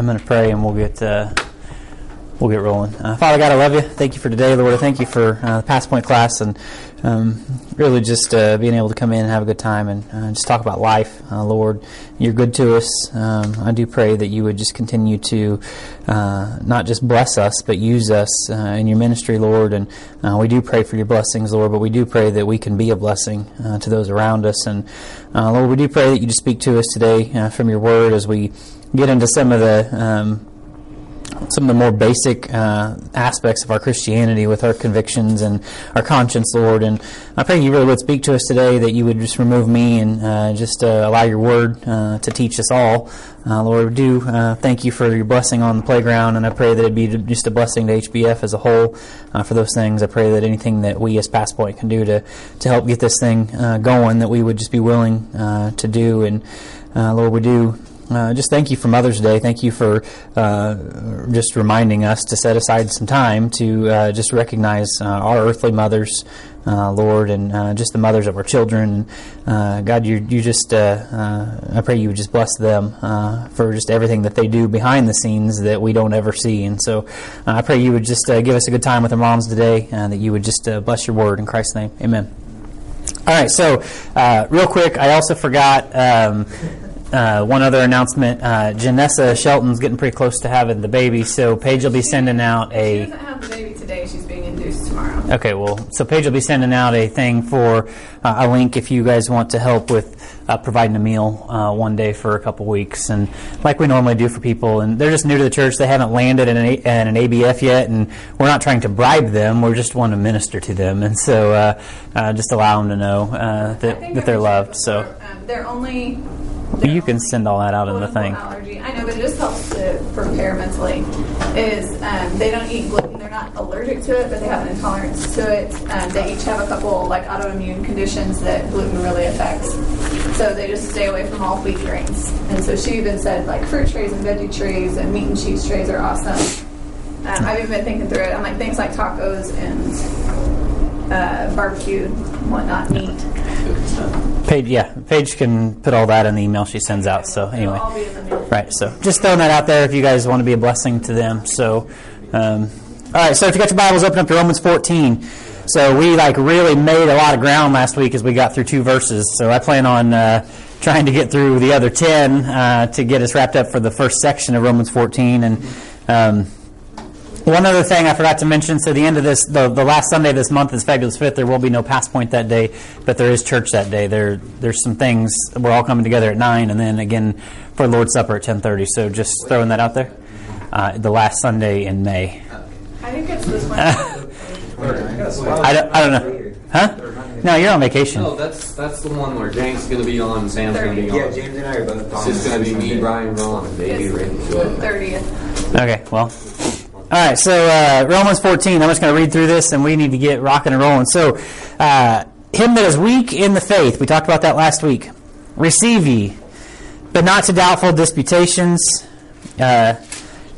I'm going to pray and we'll get uh, we'll get rolling. Uh, Father God, I love you. Thank you for today, Lord. Thank you for uh, the Past Point class and um, really just uh, being able to come in and have a good time and uh, just talk about life, uh, Lord. You're good to us. Um, I do pray that you would just continue to not just bless us, but use us in your ministry, Lord. And we do pray for your blessings, Lord, but we do pray that we can be a blessing to those around us. And Lord, we do pray that you just speak to us today from your word as we get into some of the um, some of the more basic uh, aspects of our Christianity with our convictions and our conscience, Lord. And I pray you really would speak to us today, that you would just remove me and uh, just uh, allow your word uh, to teach us all. Uh, Lord, we do uh, thank you for your blessing on the playground, and I pray that it be just a blessing to HBF as a whole for those things. I pray that anything that we as Past Point can do to, to help get this thing going, that we would just be willing to do. And Lord, we do uh, just thank you for Mother's Day. Thank you for uh, just reminding us to set aside some time to uh, just recognize uh, our earthly mothers, uh, Lord, and uh, just the mothers of our children. God, you you just I pray you would just bless them for just everything that they do behind the scenes that we don't ever see. And so I pray you would just give us a good time with our moms today. And that you would just bless your word in Christ's name. Amen. All right, so real quick, I also forgot. Um, uh, one other announcement: uh, Janessa Shelton's getting pretty close to having the baby, so Paige will be sending out a. She doesn't have the baby today. She's being induced tomorrow. Okay, well, so Paige will be sending out a thing for uh, a link if you guys want to help with uh, providing a meal uh, one day for a couple weeks, and like we normally do for people, and they're just new to the church. They haven't landed in an, a- in an ABF yet, and we're not trying to bribe them. We're just want to minister to them, and so uh, just allow them to know that that they're loved. So they're only you can send all that out in the thing. Allergy. I know, but it just helps to prepare mentally. Is um, they don't eat gluten. They're not allergic to it, but they have an intolerance to it. Um, they each have a couple like autoimmune conditions that gluten really affects. So they just stay away from all wheat grains. And so she even said like fruit trays and veggie trays and meat and cheese trays are awesome. Um, I've even been thinking through it. I'm like things like tacos and uh, barbecued, whatnot meat. Paige, yeah, Paige can put all that in the email she sends out. So anyway, right. So just throwing that out there if you guys want to be a blessing to them. So, um, all right. So if you got your Bibles, open up to Romans 14. So we like really made a lot of ground last week as we got through two verses. So I plan on uh, trying to get through the other ten uh, to get us wrapped up for the first section of Romans 14 and. Um, one other thing I forgot to mention, so the end of this, the, the last Sunday of this month is Fabulous Fifth. There will be no Past Point that day, but there is church that day. There, there's some things. We're all coming together at nine, and then again for Lord's Supper at ten thirty. So just throwing that out there. Uh, the last Sunday in May. I think it's this one. I don't, I don't know. Huh? No, you're on vacation. No, that's that's the one where James is going to be on, Sam's going to be on. Yeah, James and I are both on. It's just going to be me, Brian, Ron, and baby Randy. Thirtieth. Okay, well. All right, so uh, Romans 14. I'm just going to read through this, and we need to get rocking and rolling. So, uh, him that is weak in the faith, we talked about that last week. Receive ye, but not to doubtful disputations. Uh,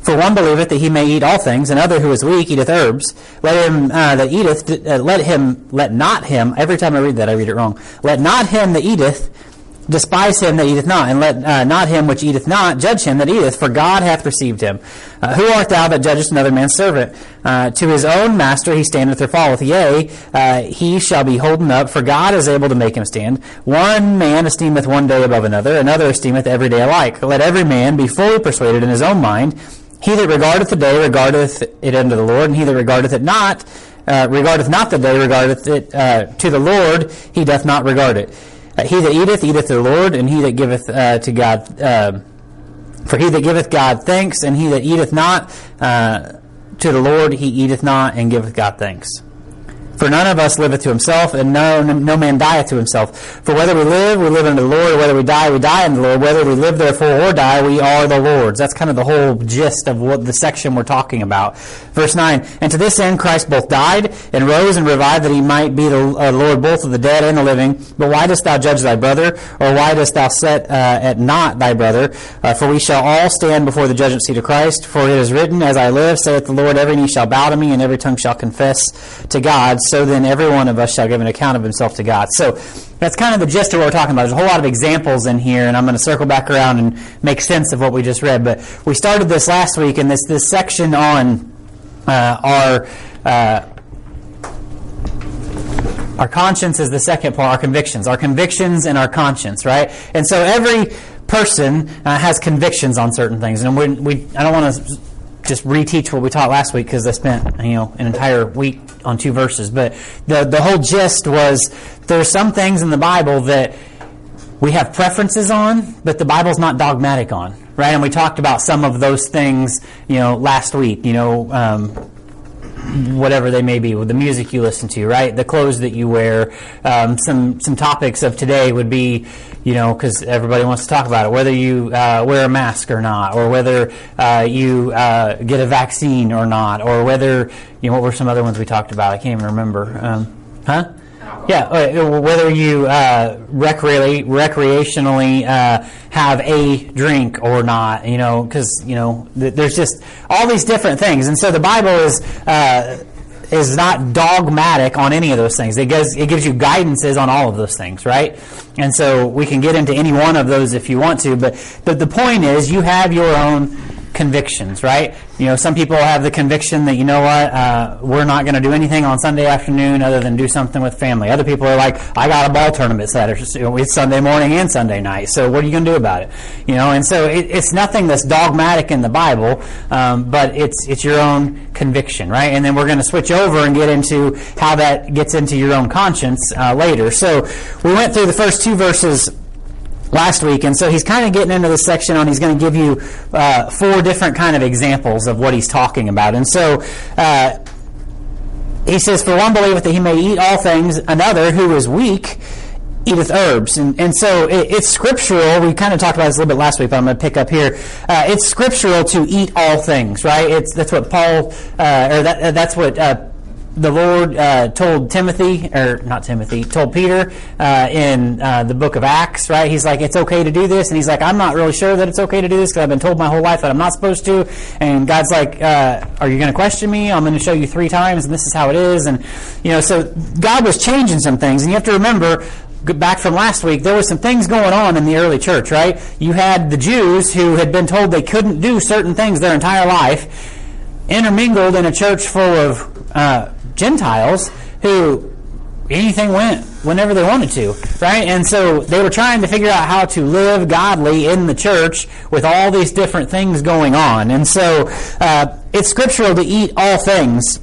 for one believeth that he may eat all things, another who is weak eateth herbs. Let him uh, that eateth, uh, let him, let not him. Every time I read that, I read it wrong. Let not him that eateth Despise him that eateth not, and let uh, not him which eateth not judge him that eateth, for God hath received him. Uh, who art thou that judgest another man's servant? Uh, to his own master he standeth or falleth. Yea, uh, he shall be holden up, for God is able to make him stand. One man esteemeth one day above another, another esteemeth every day alike. Let every man be fully persuaded in his own mind. He that regardeth the day regardeth it unto the Lord, and he that regardeth it not, uh, regardeth not the day, regardeth it uh, to the Lord, he doth not regard it. Uh, he that eateth, eateth the Lord, and he that giveth uh, to God. Uh, for he that giveth God thanks, and he that eateth not uh, to the Lord, he eateth not, and giveth God thanks. For none of us liveth to himself, and no, no man dieth to himself. For whether we live, we live unto the Lord, or whether we die, we die unto the Lord. Whether we live, therefore, or die, we are the Lord's. That's kind of the whole gist of what the section we're talking about. Verse 9, And to this end Christ both died, and rose and revived, that he might be the uh, Lord both of the dead and the living. But why dost thou judge thy brother? Or why dost thou set uh, at naught thy brother? Uh, for we shall all stand before the judgment seat of Christ. For it is written, As I live, saith the Lord, every knee shall bow to me, and every tongue shall confess to God. So then every one of us shall give an account of himself to God. So that's kind of the gist of what we're talking about. There's a whole lot of examples in here, and I'm going to circle back around and make sense of what we just read. But we started this last week in this this section on uh, our. Uh, our conscience is the second part, our convictions. Our convictions and our conscience, right? And so every person uh, has convictions on certain things. And we, we I don't want to just reteach what we taught last week because I spent you know an entire week on two verses. But the the whole gist was there's some things in the Bible that we have preferences on, but the Bible's not dogmatic on, right? And we talked about some of those things, you know, last week. You know, um, whatever they may be, with the music you listen to, right? The clothes that you wear. Um, some some topics of today would be, you know, because everybody wants to talk about it, whether you uh, wear a mask or not, or whether uh, you uh, get a vaccine or not, or whether you know what were some other ones we talked about? I can't even remember. Um, huh? Yeah, uh, whether you uh, recre- recreationally uh, have a drink or not, you know, because you know th- there's just all these different things, and so the Bible is uh, is not dogmatic on any of those things. It gives it gives you guidances on all of those things, right? And so we can get into any one of those if you want to, but but the point is you have your own convictions, right? You know, some people have the conviction that, you know what, uh, we're not going to do anything on Sunday afternoon other than do something with family. Other people are like, I got a ball tournament Saturday, it's Sunday morning and Sunday night, so what are you going to do about it? You know, and so it, it's nothing that's dogmatic in the Bible, um, but it's, it's your own conviction, right? And then we're going to switch over and get into how that gets into your own conscience uh, later. So we went through the first two verses last week, and so he's kind of getting into the section on. He's going to give you uh, four different kind of examples of what he's talking about, and so. Uh, he says, For one believeth that he may eat all things, another who is weak eateth herbs. And, and so it, it's scriptural. We kind of talked about this a little bit last week, but I'm going to pick up here. Uh, it's scriptural to eat all things, right? It's, that's what Paul, uh, or that, that's what uh, the Lord uh, told Timothy, or not Timothy, told Peter uh, in uh, the book of Acts, right? He's like, it's okay to do this. And he's like, I'm not really sure that it's okay to do this because I've been told my whole life that I'm not supposed to. And God's like, uh, are you going to question me? I'm going to show you three times, and this is how it is. And, you know, so God was changing some things. And you have to remember, back from last week, there was some things going on in the early church, right? You had the Jews who had been told they couldn't do certain things their entire life, intermingled in a church full of uh, Gentiles who anything went whenever they wanted to, right? And so they were trying to figure out how to live godly in the church with all these different things going on. And so uh, it's scriptural to eat all things.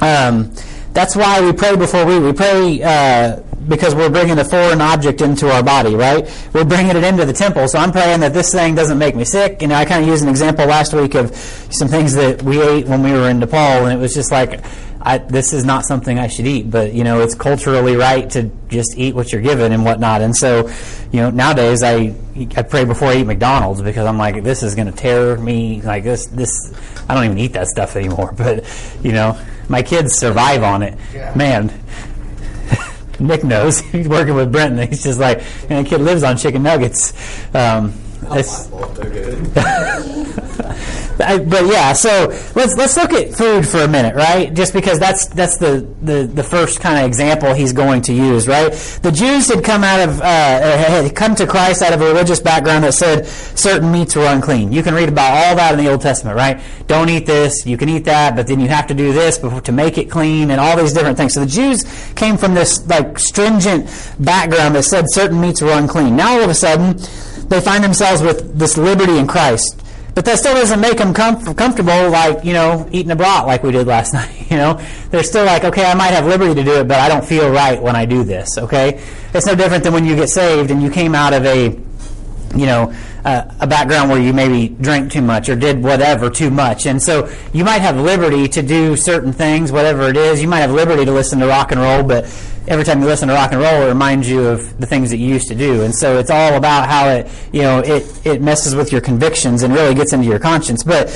Um, that's why we pray before we we pray. Uh, because we're bringing a foreign object into our body, right? We're bringing it into the temple. So I'm praying that this thing doesn't make me sick. You know, I kind of used an example last week of some things that we ate when we were in Nepal, and it was just like I, this is not something I should eat, but you know, it's culturally right to just eat what you're given and whatnot. And so, you know, nowadays I I pray before I eat McDonald's because I'm like, this is going to tear me. Like this, this I don't even eat that stuff anymore. But you know, my kids survive on it. Yeah. Man, Nick knows. He's working with Brent, and he's just like, and the kid lives on chicken nuggets. Um, they're good. but yeah, so let's let's look at food for a minute, right? Just because that's that's the the, the first kind of example he's going to use, right? The Jews had come out of uh, had come to Christ out of a religious background that said certain meats were unclean. You can read about all that in the Old Testament, right? Don't eat this, you can eat that, but then you have to do this before, to make it clean, and all these different things. So the Jews came from this like stringent background that said certain meats were unclean. Now all of a sudden, they find themselves with this liberty in Christ but that still doesn't make them com- comfortable, like, you know, eating a brat like we did last night. You know, they're still like, okay, I might have liberty to do it, but I don't feel right when I do this, okay? It's no different than when you get saved and you came out of a, you know, uh, a background where you maybe drank too much or did whatever too much. And so you might have liberty to do certain things, whatever it is. You might have liberty to listen to rock and roll, but every time you listen to rock and roll, it reminds you of the things that you used to do. And so it's all about how it, you know, it, it messes with your convictions and really gets into your conscience. But,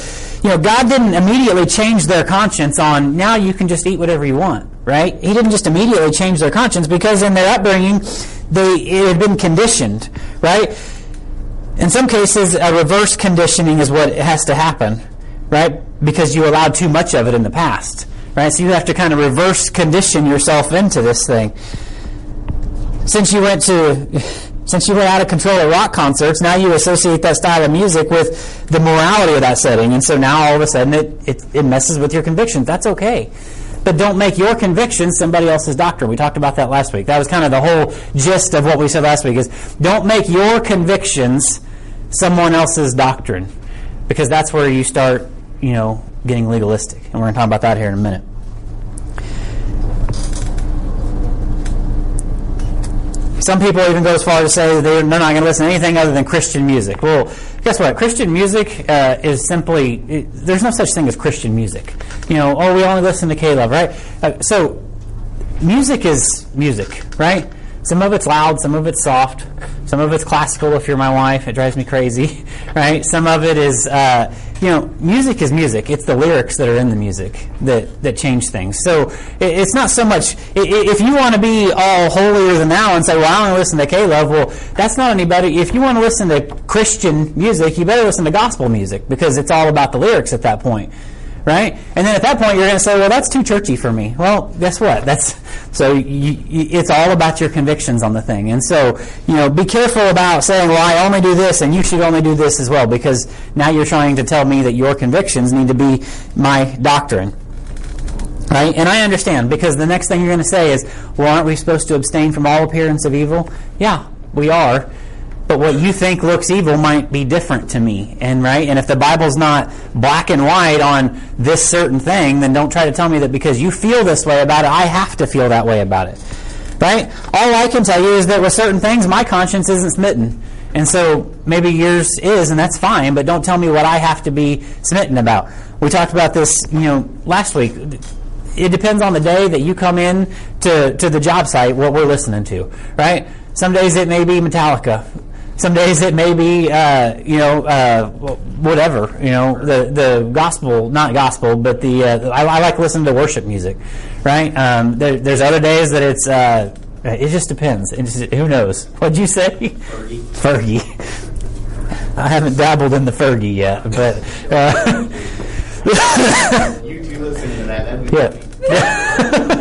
you know, God didn't immediately change their conscience on now you can just eat whatever you want, right? He didn't just immediately change their conscience because in their upbringing, they, it had been conditioned, right? In some cases, a reverse conditioning is what has to happen, right? Because you allowed too much of it in the past right? So you have to kind of reverse condition yourself into this thing. Since you went to, since you went out of control at rock concerts, now you associate that style of music with the morality of that setting, and so now all of a sudden it, it, it messes with your convictions. That's okay. But don't make your convictions somebody else's doctrine. We talked about that last week. That was kind of the whole gist of what we said last week is don't make your convictions someone else's doctrine. Because that's where you start, you know, getting legalistic. And we're going to talk about that here in a minute. Some people even go as far as to say they're, not going to listen to anything other than Christian music. Well, guess what? Christian music uh, is simply, it, there's no such thing as Christian music. You know, oh, we only listen to K-Love, right? Uh, so, music is music, right? Some of it's loud, some of it's soft, some of it's classical. If you're my wife, it drives me crazy, right? Some of it is, uh, you know, music is music. It's the lyrics that are in the music that that change things. So it, it's not so much if you want to be all holier than thou and say, "Well, I want to listen to K-Love." Well, that's not anybody. If you want to listen to Christian music, you better listen to gospel music because it's all about the lyrics at that point right? And then at that point, you're going to say, "Well, that's too churchy for me." Well, guess what? That's so you, you, it's all about your convictions on the thing. And so, you know, be careful about saying, "Well, I only do this, and you should only do this as well," because now you're trying to tell me that your convictions need to be my doctrine. Right? And I understand because the next thing you're going to say is, well, aren't we supposed to abstain from all appearance of evil? Yeah, we are but what you think looks evil might be different to me and right and if the bible's not black and white on this certain thing then don't try to tell me that because you feel this way about it i have to feel that way about it. Right? All i can tell you is that with certain things my conscience isn't smitten. And so maybe yours is and that's fine but don't tell me what i have to be smitten about. We talked about this you know last week. It depends on the day that you come in to, to the job site what we're listening to right? Some days it may be metallica some days it may be, uh, you know, uh, whatever. You know, the the gospel, not gospel, but the uh, I, I, like listening to worship music, right? Um, there, there's other days that it's. Uh, it just depends. It just, who knows? What'd you say? Fergie. Fergie. I haven't dabbled in the Fergie yet, but. Uh, you two listen to that. yeah.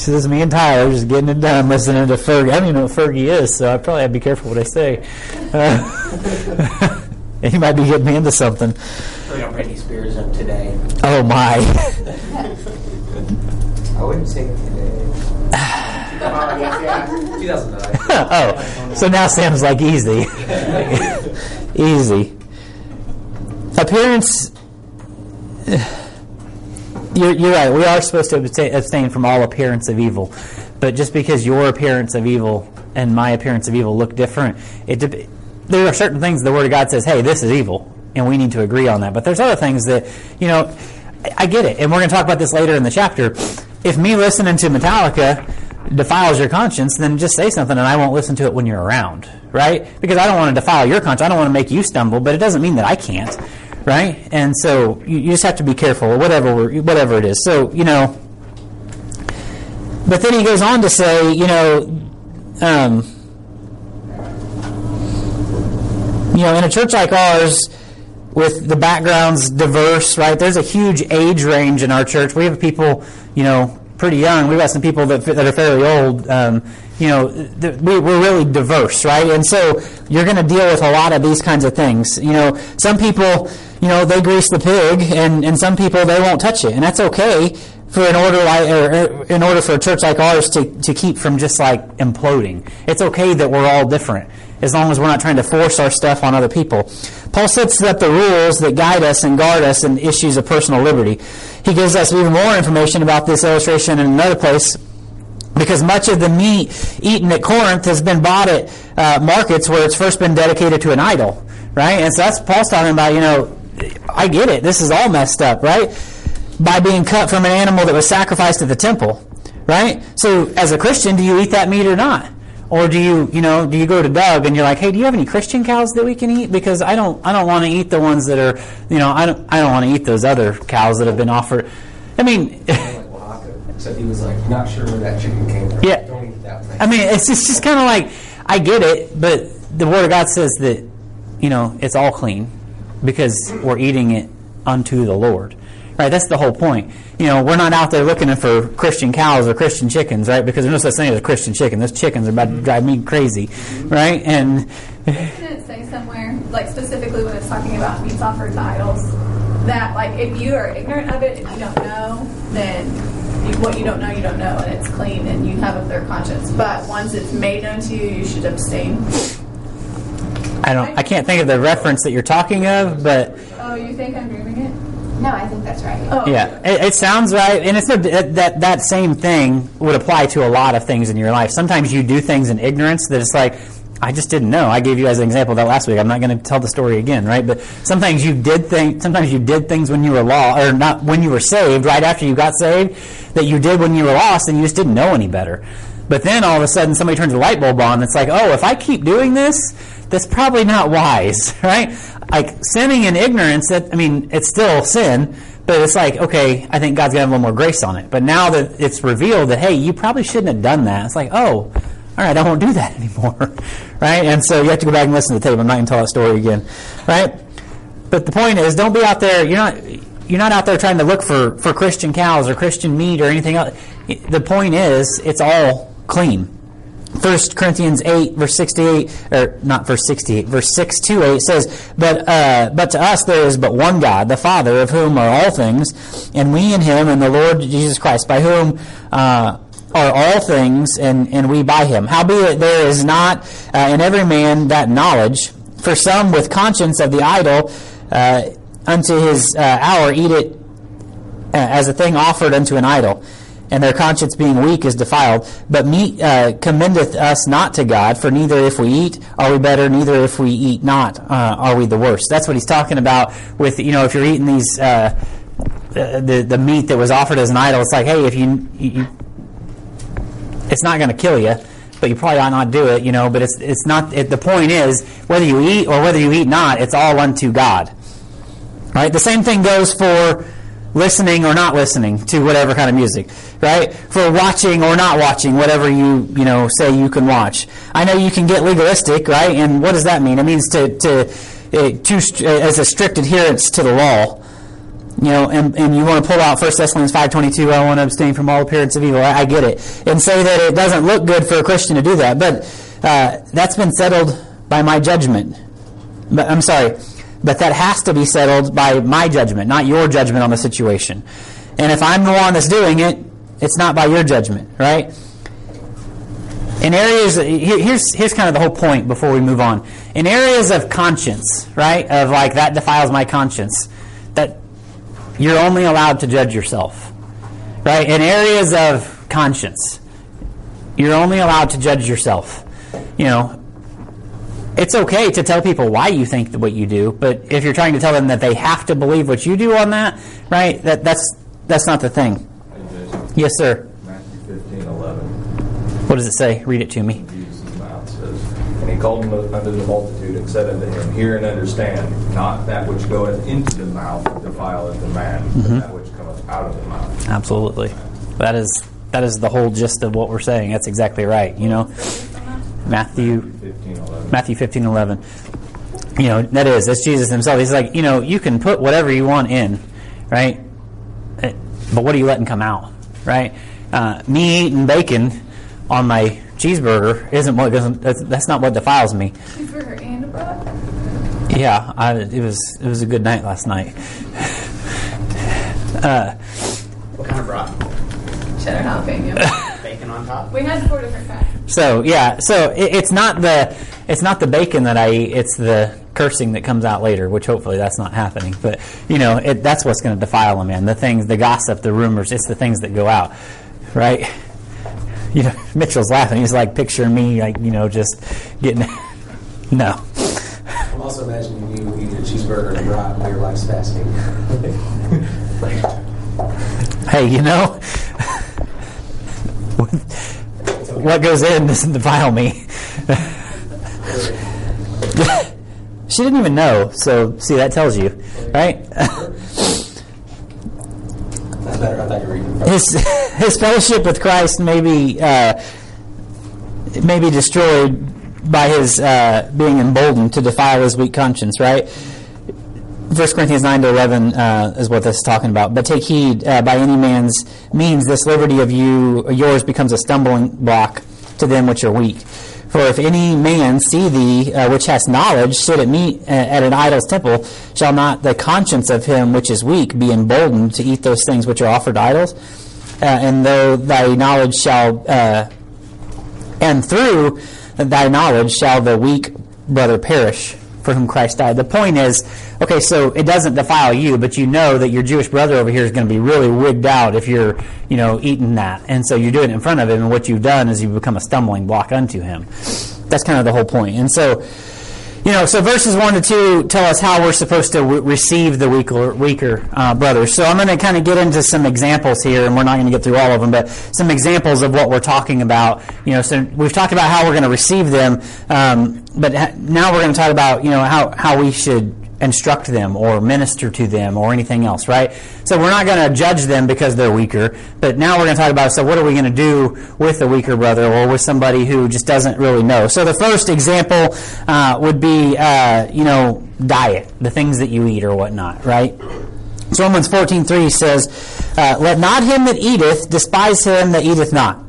She says, me and Tyler just getting it done listening to Fergie. I don't even know what Fergie is, so I probably have to be careful what I say. Uh, he might be getting me into something. You know, Britney Spears of today. Oh, my. I wouldn't say today. oh, yes, yeah. 2009. oh, so now Sam's like easy. easy. Appearance you're, you're, right. We are supposed to abstain from all appearance of evil, but just because your appearance of evil and my appearance of evil look different, it there are certain things the Word of God says, "Hey, this is evil," and we need to agree on that. But there's other things that you know. I get it, and we're going to talk about this later in the chapter. If me listening to Metallica defiles your conscience, then just say something, and I won't listen to it when you're around, right? Because I don't want to defile your conscience. I don't want to make you stumble, but it doesn't mean that I can't right? And so you, you just have to be careful, whatever whatever it is. So you know, but then he goes on to say, you know, um, you know, in a church like ours, with the backgrounds diverse, right? There's a huge age range in our church. We have people, you know, pretty young. We've got some people that, that are fairly old. Um, you know, th- we, we're really diverse, right? And so you're going to deal with a lot of these kinds of things. You know, some people you know, they grease the pig, and, and some people they won't touch it, and that's okay for an order like in order for a church like ours to, to keep from just like imploding. It's okay that we're all different as long as we're not trying to force our stuff on other people. Paul sets up the rules that guide us and guard us in issues of personal liberty. He gives us even more information about this illustration in another place because much of the meat eaten at Corinth has been bought at uh, markets where it's first been dedicated to an idol, right? And so that's Paul's talking about, you know, I get it. This is all messed up, right? By being cut from an animal that was sacrificed at the temple, right? So, as a Christian, do you eat that meat or not? Or do you, you know, do you go to Doug and you're like, hey, do you have any Christian cows that we can eat? Because I don't, I don't want to eat the ones that are, you know, I don't, I don't want to eat those other cows that have been offered. I mean, except he was like, not sure where that chicken came from. Yeah. Don't eat that. I mean, it's just, just kind of like, I get it, but the Word of God says that, you know, it's all clean because we're eating it unto the Lord, Right? That's the whole point. You know, we're not out there looking for Christian cows or Christian chickens, right? Because there's no such thing as a Christian chicken. Those chickens are about to drive me crazy, right? And Didn't it say somewhere, like specifically when it's talking about meats offered to idols, that like if you are ignorant of it, if you don't know, then you, what you don't know, you don't know, and it's clean and you have a clear conscience. But once it's made known to you, you should abstain. I don't, I can't think of the reference that you're talking of, but Oh, you think I'm dreaming it? No, I think that's right. Oh, Yeah, it, it sounds right, and it's no, that that that same thing would apply to a lot of things in your life. Sometimes you do things in ignorance that it's like, I just didn't know. I gave you as an example that last week. I'm not going to tell the story again, right? But sometimes you did things. Sometimes you did things when you were law or not when you were saved, right after you got saved, that you did when you were lost, and you just didn't know any better. But then all of a sudden, somebody turns a light bulb on. And it's like, oh, if I keep doing this, that's probably not wise, right? Like sinning in ignorance. That I mean, it's still sin, but it's like, okay, I think God's gonna have a little more grace on it. But now that it's revealed that, hey, you probably shouldn't have done that. It's like, oh, all right, I won't do that anymore, right? And so you have to go back and listen to the tape. I'm not gonna tell that story again, right? But the point is, don't be out there. You're not. You're not out there trying to look for, for Christian cows or Christian meat or anything else. The point is, it's all clean. 1 Corinthians 8, verse 68, or not verse 68, verse 6 to 8 says, But, uh, but to us there is but one God, the Father, of whom are all things, and we in him, and the Lord Jesus Christ, by whom uh, are all things, and, and we by him. Howbeit there is not uh, in every man that knowledge, for some with conscience of the idol, uh, unto his uh, hour eat it uh, as a thing offered unto an idol, and their conscience being weak is defiled. But meat uh, commendeth us not to God, for neither if we eat are we better, neither if we eat not uh, are we the worst. That's what he's talking about with, you know, if you're eating these, uh, the, the, meat that was offered as an idol, it's like, hey, if you, you it's not going to kill you. But you probably ought not do it, you know. But it's it's not. It, the point is, whether you eat or whether you eat not, it's all unto God. Right? The same thing goes for listening or not listening to whatever kind of music, right? For watching or not watching whatever you, you know, say you can watch. I know you can get legalistic, right? And what does that mean? It means to, to, uh, to as a strict adherence to the law. You know, and, and you want to pull out 1 Thessalonians 5.22, I want to abstain from all appearance of evil. I, I get it. And say that it doesn't look good for a Christian to do that. But uh, that's been settled by my judgment. But I'm sorry, but that has to be settled by my judgment, not your judgment on the situation. And if I'm the one that's doing it, it's not by your judgment, right? In areas, here's here's kind of the whole point before we move on. In areas of conscience, right, of like that defiles my conscience, that you're only allowed to judge yourself, right? In areas of conscience, you're only allowed to judge yourself. You know, it's okay to tell people why you think what you do, but if you're trying to tell them that they have to believe what you do on that, right? That that's that's not the thing. Yes, sir. Matthew 15, 11, What does it say? Read it to me. Jesus' mouth says, And he called unto the multitude and said unto him, Hear and understand, not that which goeth into the mouth defileth the man, but mm-hmm. that which cometh out of the mouth. Absolutely. That is that is the whole gist of what we're saying. That's exactly right. You know, Matthew 15, 11. Matthew 15, 11. You know, that is, that's Jesus himself. He's like, you know, you can put whatever you want in, right? But what are you letting come out, right? Uh, me eating bacon on my cheeseburger isn't what doesn't, that's, that's not what defiles me. Cheeseburger and a brat? Yeah, I, it was it was a good night last night. Uh, What kind of brat? Cheddar jalapeno. Bacon on top? we had four different kinds. So yeah, so it, it's not the it's not the bacon that I eat; it's the cursing that comes out later. Which hopefully that's not happening. But you know, it, that's what's going to defile a man. The things, the gossip, the rumors. It's the things that go out, right? You know, Mitchell's laughing. He's like picturing me, like you know, just getting. no, I'm also imagining you eating a cheeseburger and a brat while your wife's fasting. hey, you know, what goes in doesn't defile me. she didn't even know, so see that tells you, right? His his fellowship with Christ may be uh, may be destroyed by his uh, being emboldened to defile his weak conscience, right? 1 Corinthians 9 to 11 uh, is what this is talking about. But take heed, uh, by any man's means, this liberty of you yours becomes a stumbling block to them which are weak. For if any man see thee, uh, which has knowledge, sit at meat uh, at an idol's temple, shall not the conscience of him which is weak be emboldened to eat those things which are offered idols? Uh, and though thy knowledge shall, uh, and through thy knowledge shall the weak brother perish for whom Christ died. The point is, okay, so it doesn't defile you, but you know that your Jewish brother over here is going to be really wigged out if you're, you know, eating that. And so you're doing it in front of him, and what you've done is you've become a stumbling block unto him. That's kind of the whole point. And so, you know, so verses 1 to 2 tell us how we're supposed to re- receive the weaker, weaker uh, brothers. So I'm going to kind of get into some examples here, and we're not going to get through all of them, but some examples of what we're talking about. You know, so we've talked about how we're going to receive them, um, but ha- now we're going to talk about, you know, how, how we should instruct them or minister to them or anything else, right? So we're not going to judge them because they're weaker, but now we're going to talk about so what are we going to do with a weaker brother or with somebody who just doesn't really know. So the first example uh, would be, uh, you know, diet, the things that you eat or whatnot, right? So Romans 14.3 says, uh, Let not him that eateth despise him that eateth not.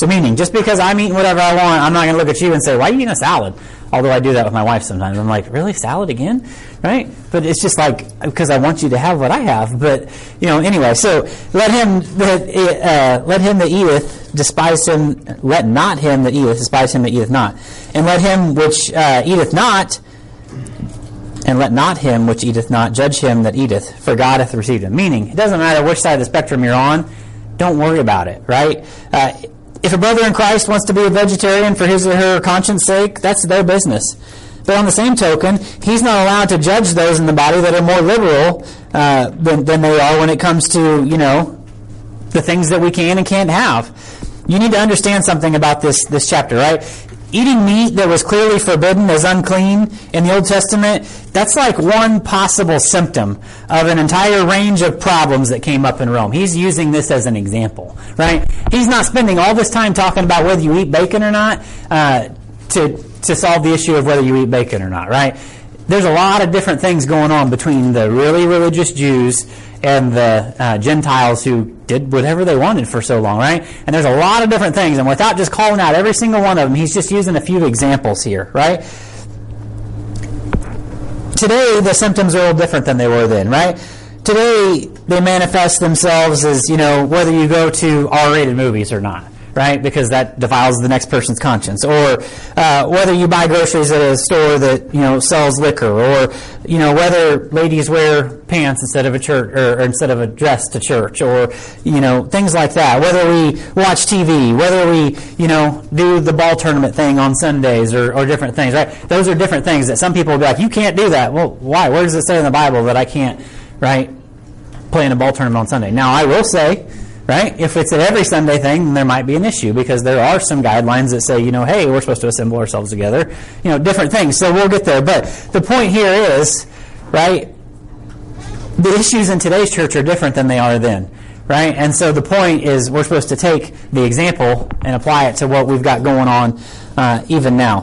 So meaning, just because I'm eating whatever I want, I'm not going to look at you and say, why are you eating a salad? Although I do that with my wife sometimes. I'm like, really, salad again? Right? But it's just like, because I want you to have what I have. But, you know, anyway, so let him that, uh, let him that eateth despise him, let not him that eateth despise him that eateth not. And let him which uh, eateth not, and let not him which eateth not judge him that eateth, for God hath received him. Meaning, it doesn't matter which side of the spectrum you're on, don't worry about it, right? Uh, if a brother in Christ wants to be a vegetarian for his or her conscience sake, that's their business. But on the same token, he's not allowed to judge those in the body that are more liberal uh, than, than they are when it comes to, you know, the things that we can and can't have. You need to understand something about this, this chapter, right? Eating meat that was clearly forbidden as unclean in the Old Testament, that's like one possible symptom of an entire range of problems that came up in Rome. He's using this as an example, right? He's not spending all this time talking about whether you eat bacon or not uh, to, to solve the issue of whether you eat bacon or not, right? There's a lot of different things going on between the really religious Jews and the uh, Gentiles who did whatever they wanted for so long, right? And there's a lot of different things, and without just calling out every single one of them, he's just using a few examples here, right? Today, the symptoms are a little different than they were then, right? Today, they manifest themselves as, you know, whether you go to R rated movies or not right? Because that defiles the next person's conscience. Or uh, whether you buy groceries at a store that you know sells liquor, or you know whether ladies wear pants instead of a church or, or, instead of a dress to church, or you know things like that. Whether we watch TV, whether we you know do the ball tournament thing on Sundays, or, or different things, right? Those are different things that some people will be like, you can't do that. Well, why? Where does it say in the Bible that I can't, right? Play in a ball tournament on Sunday. Now, I will say right? If it's an every Sunday thing, then there might be an issue because there are some guidelines that say, you know, hey, we're supposed to assemble ourselves together, you know, different things. So we'll get there. But the point here is, right, the issues in today's church are different than they are then, right? And so the point is we're supposed to take the example and apply it to what we've got going on uh, even now.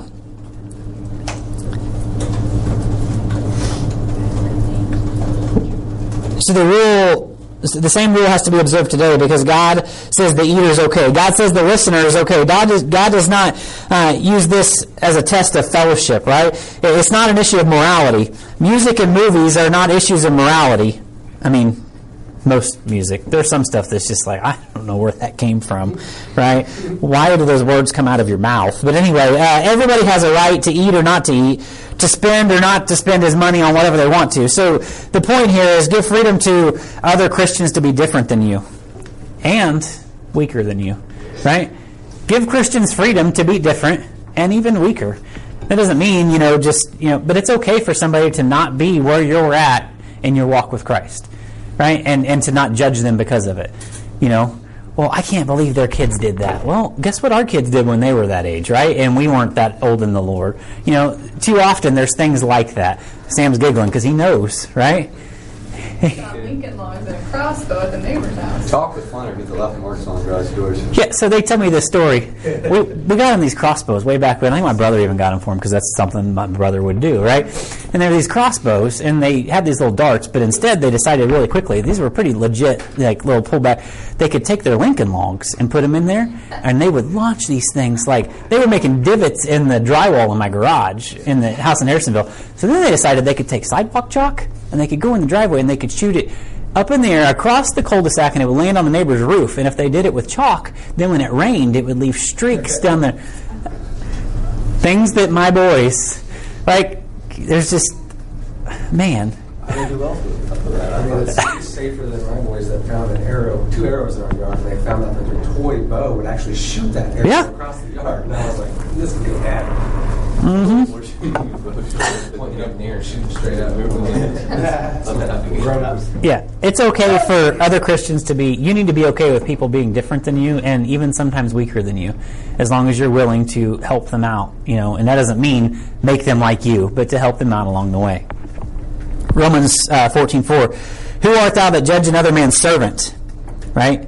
So the rule the same rule has to be observed today because God says the eater is okay. God says the listener is okay. God does, God does not uh, use this as a test of fellowship, right? It's not an issue of morality. Music and movies are not issues of morality. I mean, most music. There's some stuff that's just like, I don't know where that came from, right? Why do those words come out of your mouth? But anyway, uh, everybody has a right to eat or not to eat, to spend or not to spend his money on whatever they want to. So the point here is give freedom to other Christians to be different than you and weaker than you, right? Give Christians freedom to be different and even weaker. That doesn't mean, you know, just, you know, but it's okay for somebody to not be where you're at in your walk with Christ right? And and to not judge them because of it. You know, well, I can't believe their kids did that. Well, guess what our kids did when they were that age, right? And we weren't that old in the Lord. You know, too often there's things like that. Sam's giggling because he knows, right? Talk with or get the left marks on garage doors. Yeah, so they tell me this story. We, we got him these crossbows way back when. I think my brother even got them for him because that's something my brother would do, right? And there were these crossbows, and they had these little darts, but instead they decided really quickly these were pretty legit, like little pullback. They could take their Lincoln logs and put them in there, and they would launch these things like they were making divots in the drywall in my garage in the house in Harrisonville. So then they decided they could take sidewalk chalk and they could go in the driveway and they could shoot it up in the air across the cul-de-sac and it would land on the neighbor's roof. And if they did it with chalk, then when it rained, it would leave streaks down there. Things that my boys, like, there's just, man. I mean, who else would up that? I mean, it's, it's safer than my boys that found an arrow, two arrows in our yard, and they found out that their toy bow would actually shoot that arrow Yeah. across the yard. And I was like, this is up. Yeah, it's okay for other Christians to be, you need to be okay with people being different than you and even sometimes weaker than you, as long as you're willing to help them out, you know, and that doesn't mean make them like you, but to help them out along the way. Romans uh, 14:4, Who art thou that judge another man's servant? Right?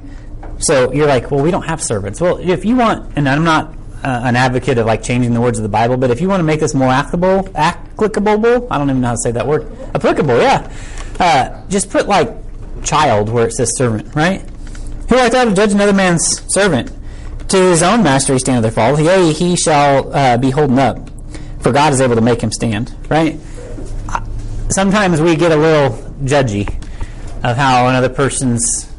So you're like, well, we don't have servants. Well, if you want, and I'm not uh, an advocate of like changing the words of the Bible, but if you want to make this more applicable, applicable, I don't even know how to say that word, applicable, yeah. Uh, just put like child where it says servant, right? Who art thou to judge another man's servant? To his own master he standeth or fall. Yea, he shall uh, be holden up, for God is able to make him stand, right? sometimes we get a little judgy of how another person's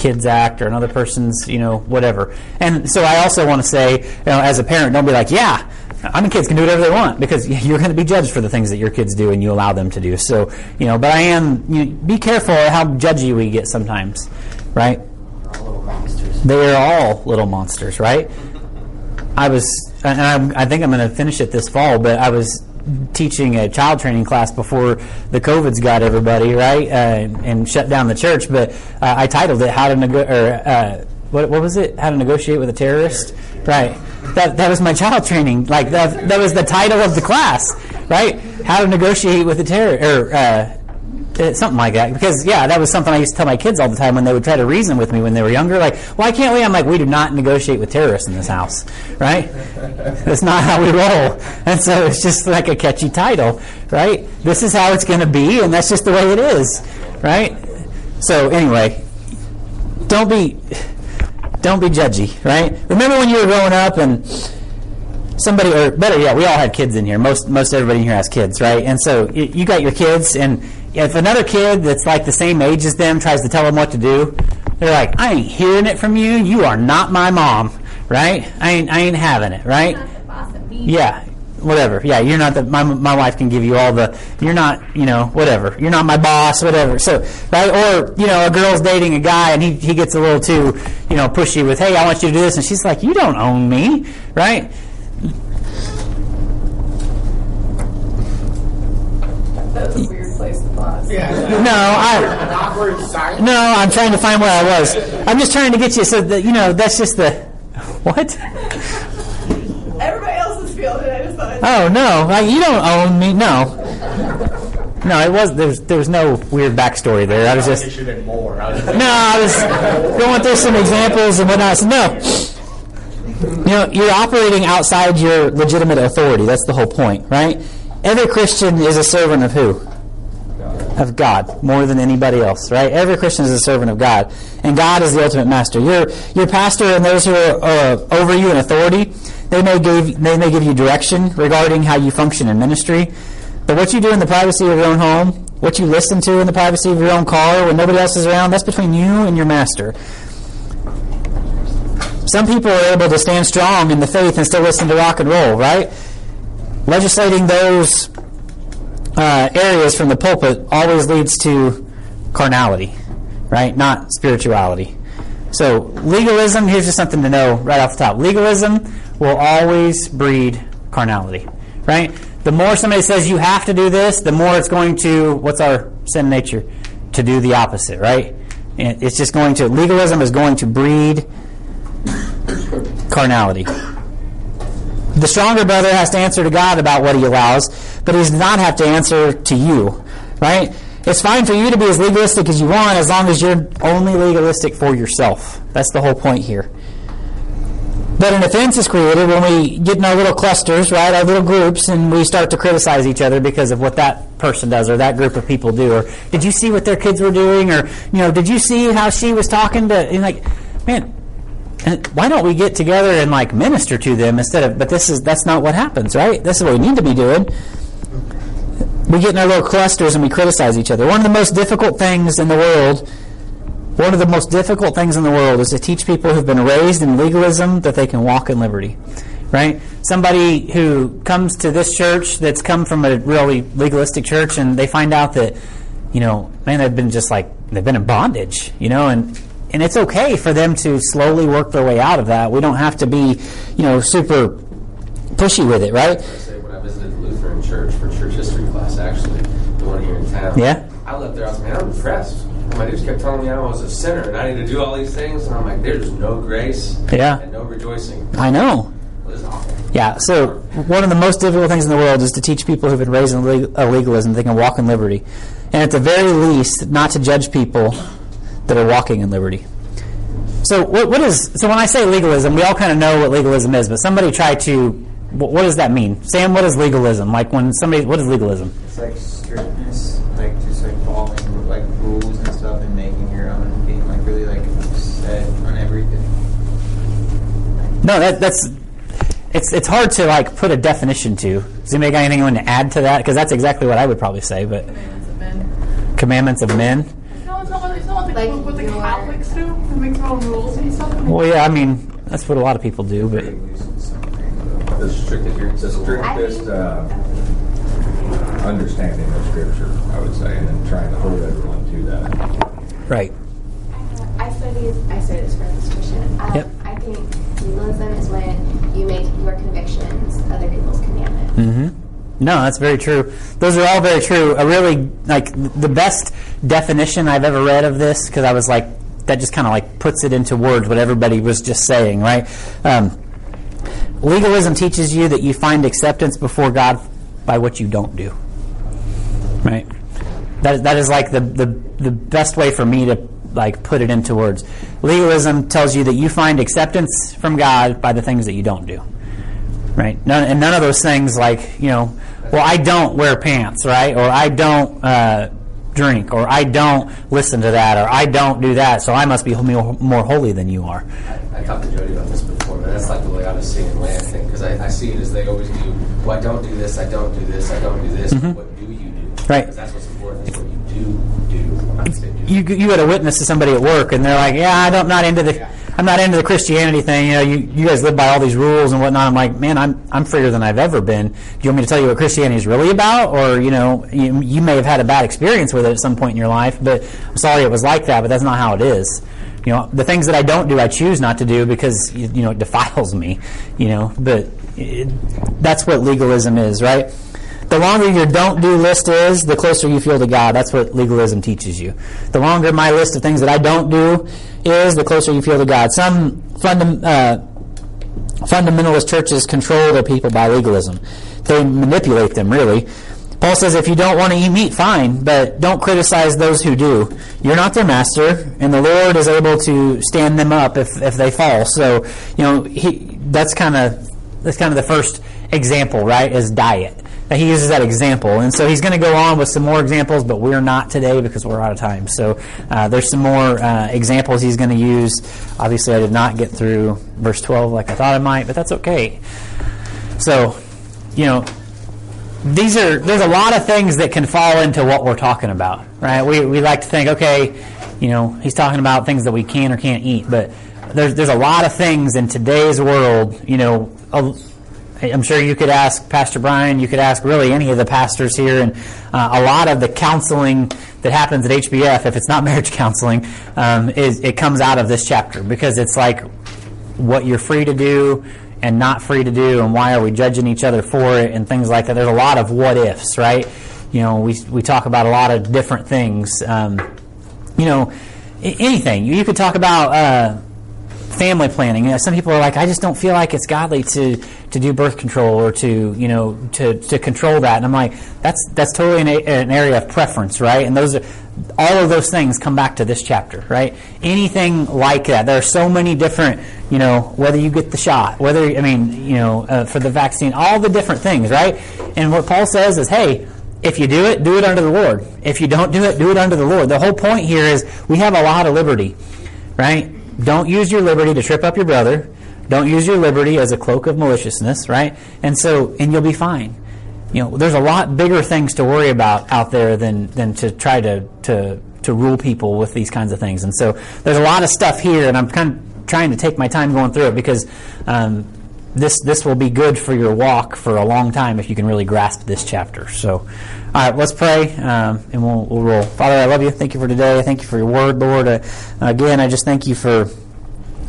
kids act or another person's, you know, whatever. And so I also want to say, you know, as a parent, don't be like, yeah, I mean, kids can do whatever they want because you're going to be judged for the things that your kids do and you allow them to do. So, you know, but I am, you know, be careful how judgy we get sometimes, right? They are all little monsters, right? I was, and I'm, I think I'm going to finish it this fall, but I was teaching a child training class before the COVID's got everybody right uh, and shut down the church. But uh, I titled it "How to Nego- or uh, what, what was it? How to negotiate with a terrorist." Right. That that was my child training. Like that that was the title of the class. Right. How to negotiate with a terror or. Uh, something like that. Because yeah that was something i used to tell my kids all the time when they would try to reason with me when they were younger. Like why can't we? I'm like we do not negotiate with terrorists in this house right? That's not how we roll. And so it's just like a catchy title right? This is how it's going to be and that's just the way it is right? So anyway don't be don't be judgy right? Remember when you were growing up and somebody or better yet we all had kids in here. Most most everybody in here has kids right? And so y- you got your kids and if another kid that's like the same age as them tries to tell them what to do they're like i ain't hearing it from you. You are not my mom right? I ain't i ain't having it right? Not the boss of me. yeah whatever. Yeah you're not the my, my wife can give you all the you're not you know whatever. You're not my boss whatever. So right? Or you know a girl's dating a guy and he, he gets a little too you know pushy with hey i want you to do this and she's like you don't own me right? That's weird. place to pause. No i Awkward silence. no i'm trying to find where i was i'm just trying to get you so that you know that's just the what Everybody else is feeling it. I just thought. oh no like you don't own me no no it was there's there was no weird backstory there i was just It should have been more. I was No, I was going through some examples and whatnot. So no, you know, you're operating outside your legitimate authority. That's the whole point, right? Every Christian is a servant of who? Of God, more than anybody else, right? Every Christian is a servant of God, and God is the ultimate master. Your your pastor and those who are uh, over you in authority, they may give they may give you direction regarding how you function in ministry. But what you do in the privacy of your own home, what you listen to in the privacy of your own car when nobody else is around, that's between you and your master. Some people are able to stand strong in the faith and still listen to rock and roll, right? Legislating those uh, areas from the pulpit always leads to carnality, right? Not spirituality. So legalism, here's just something to know right off the top. Legalism will always breed carnality, right? The more somebody says you have to do this, the more it's going to, what's our sin nature? To do the opposite, right? It's just going to, legalism is going to breed carnality. The stronger brother has to answer to God about what he allows, but he does not have to answer to you, right? It's fine for you to be as legalistic as you want as long as you're only legalistic for yourself. That's the whole point here. But an offense is created when we get in our little clusters, right, our little groups, and we start to criticize each other because of what that person does or that group of people do. Or did you see what their kids were doing? Or you know, did you see how she was talking to? And like, man, why don't we get together and like minister to them instead of? But this is that's not what happens, right? This is what we need to be doing. We get in our little clusters and we criticize each other. One of the most difficult things in the world one of the most difficult things in the world is to teach people who've been raised in legalism that they can walk in liberty. Right? Somebody who comes to this church that's come from a really legalistic church and they find out that, you know, man, they've been just like, they've been in bondage, you know, and, and it's okay for them to slowly work their way out of that. We don't have to be, you know, super pushy with it, right? I say when I visited the Lutheran church for church history class, actually, the one here in town. Yeah. I left there, I was like, man, I'm impressed. And my dudes kept telling me I was a sinner and I need to do all these things, and I'm like, there's no grace Yeah. and no rejoicing. I know. It was awful. Yeah, so one of the most difficult things in the world is to teach people who've been raised in leg- uh, legalism they can walk in liberty. And at the very least, not to judge people that are walking in liberty. So what, what is so when I say legalism, we all kind of know what legalism is, but somebody try to what, what does that mean? Sam, what is legalism? Like when somebody what is legalism? It's like strictness, like just like following like rules and stuff and making your own and being like really like set on everything. No, that, that's it's it's hard to like put a definition to. Does anybody got anything you want to add to that? Because that's exactly what I would probably say. But Commandments of men. commandments of men. No, it's not it's not what, the, Like what the Catholics do. They make their own rules and stuff. Well, yeah, I mean that's what a lot of people do, but. The strict adherence, the strictest uh, understanding of Scripture, I would say, and then trying to hold everyone to that. Right. I studied I studied this for this Christian. Um, Yep. I think legalism is when you make your convictions other people's commandments. Mm-hmm. No, that's very true. Those are all very true. A really like the best definition I've ever read of this because I was like that just kind of like puts it into words what everybody was just saying, right? Um, legalism teaches you that you find acceptance before God by what you don't do, right? That that is like the the the best way for me to like put it into words. Legalism tells you that you find acceptance from God by the things that you don't do right? None, and none of those things like you know, well, I don't wear pants, right? Or I don't uh, drink, or I don't listen to that, or I don't do that, so I must be more, holy than you are. I, I talked to Jody about this before, but that's like the way I was seeing land thing because I, I see it as they always do. Well, I don't do this, I don't do this, I don't do this. What do you do? Mm-hmm. Right. Because that's what's important. Is what you do do. You you had a witness to somebody at work, and they're like, "Yeah, I don't, not into the." I'm not into the Christianity thing. You know, you, you guys live by all these rules and whatnot. I'm like, man, I'm I'm freer than I've ever been. Do you want me to tell you what Christianity is really about, or you know, you, you may have had a bad experience with it at some point in your life, but I'm sorry it was like that. But that's not how it is. You know, the things that I don't do, I choose not to do because you, you know it defiles me. You know, but it, that's what legalism is, right? The longer your don't do list is, the closer you feel to God. That's what legalism teaches you. The longer my list of things that I don't do is, the closer you feel to God. Some uh, fundamentalist churches control their people by legalism. They manipulate them, really. Paul says if you don't want to eat meat, fine, but don't criticize those who do. You're not their master, and the Lord is able to stand them up if, if they fall. So, you know, he, that's kind of that's kind of the first example, right? Is diet. He uses that example, and so he's going to go on with some more examples, but we're not today because we're out of time. So uh, there's some more uh, examples he's going to use. Obviously, I did not get through verse 12 like I thought I might, but that's okay. So, you know, these are there's a lot of things that can fall into what we're talking about, right? We we like to think, okay, you know, he's talking about things that we can or can't eat, but there's there's a lot of things in today's world, you know. A, I'm sure you could ask Pastor Brian, you could ask really any of the pastors here, and uh, a lot of the counseling that happens at HBF, if it's not marriage counseling, um, is it comes out of this chapter because it's like what you're free to do and not free to do, and why are we judging each other for it, and things like that. There's a lot of what ifs, right? You know, we we talk about a lot of different things. Um, you know, anything. You could talk about uh, family planning. You know, some people are like, I just don't feel like it's godly to to do birth control or to you know to, to control that. And i'm like that's that's totally an, an area of preference right? And those are all of those things come back to this chapter right? Anything like that. There are so many different you know whether you get the shot whether i mean you know uh, for the vaccine all the different things right? And what paul says is hey if you do it do it under the lord. If you don't do it do it under the lord. The whole point here is we have a lot of liberty right? Don't use your liberty to trip up your brother don't use your liberty as a cloak of maliciousness, right? And so, and you'll be fine. You know, there's a lot bigger things to worry about out there than than to try to to to rule people with these kinds of things. And so, there's a lot of stuff here, and I'm kind of trying to take my time going through it because um, this this will be good for your walk for a long time if you can really grasp this chapter. So, all right, let's pray um, and we'll, we'll roll. Father, I love you. Thank you for today. Thank you for your word, Lord. Uh, again, I just thank you for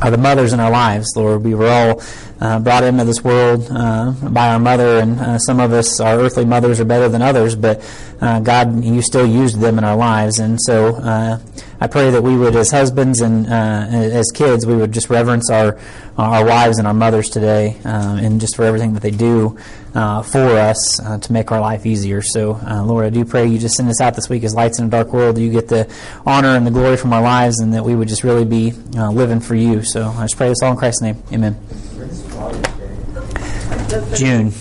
are the mothers in our lives, Lord. We were all uh, brought into this world uh, by our mother, and uh, some of us, our earthly mothers, are better than others, but uh, God, you still used them in our lives. And so uh, I pray that we would, as husbands and uh, as kids, we would just reverence our, our wives and our mothers today, and just for everything that they do for us to make our life easier. So, Lord, I do pray you just send us out this week as lights in a dark world. You get the honor and the glory from our lives, and that we would just really be living for you. So I just pray this all in Christ's name. Amen. June.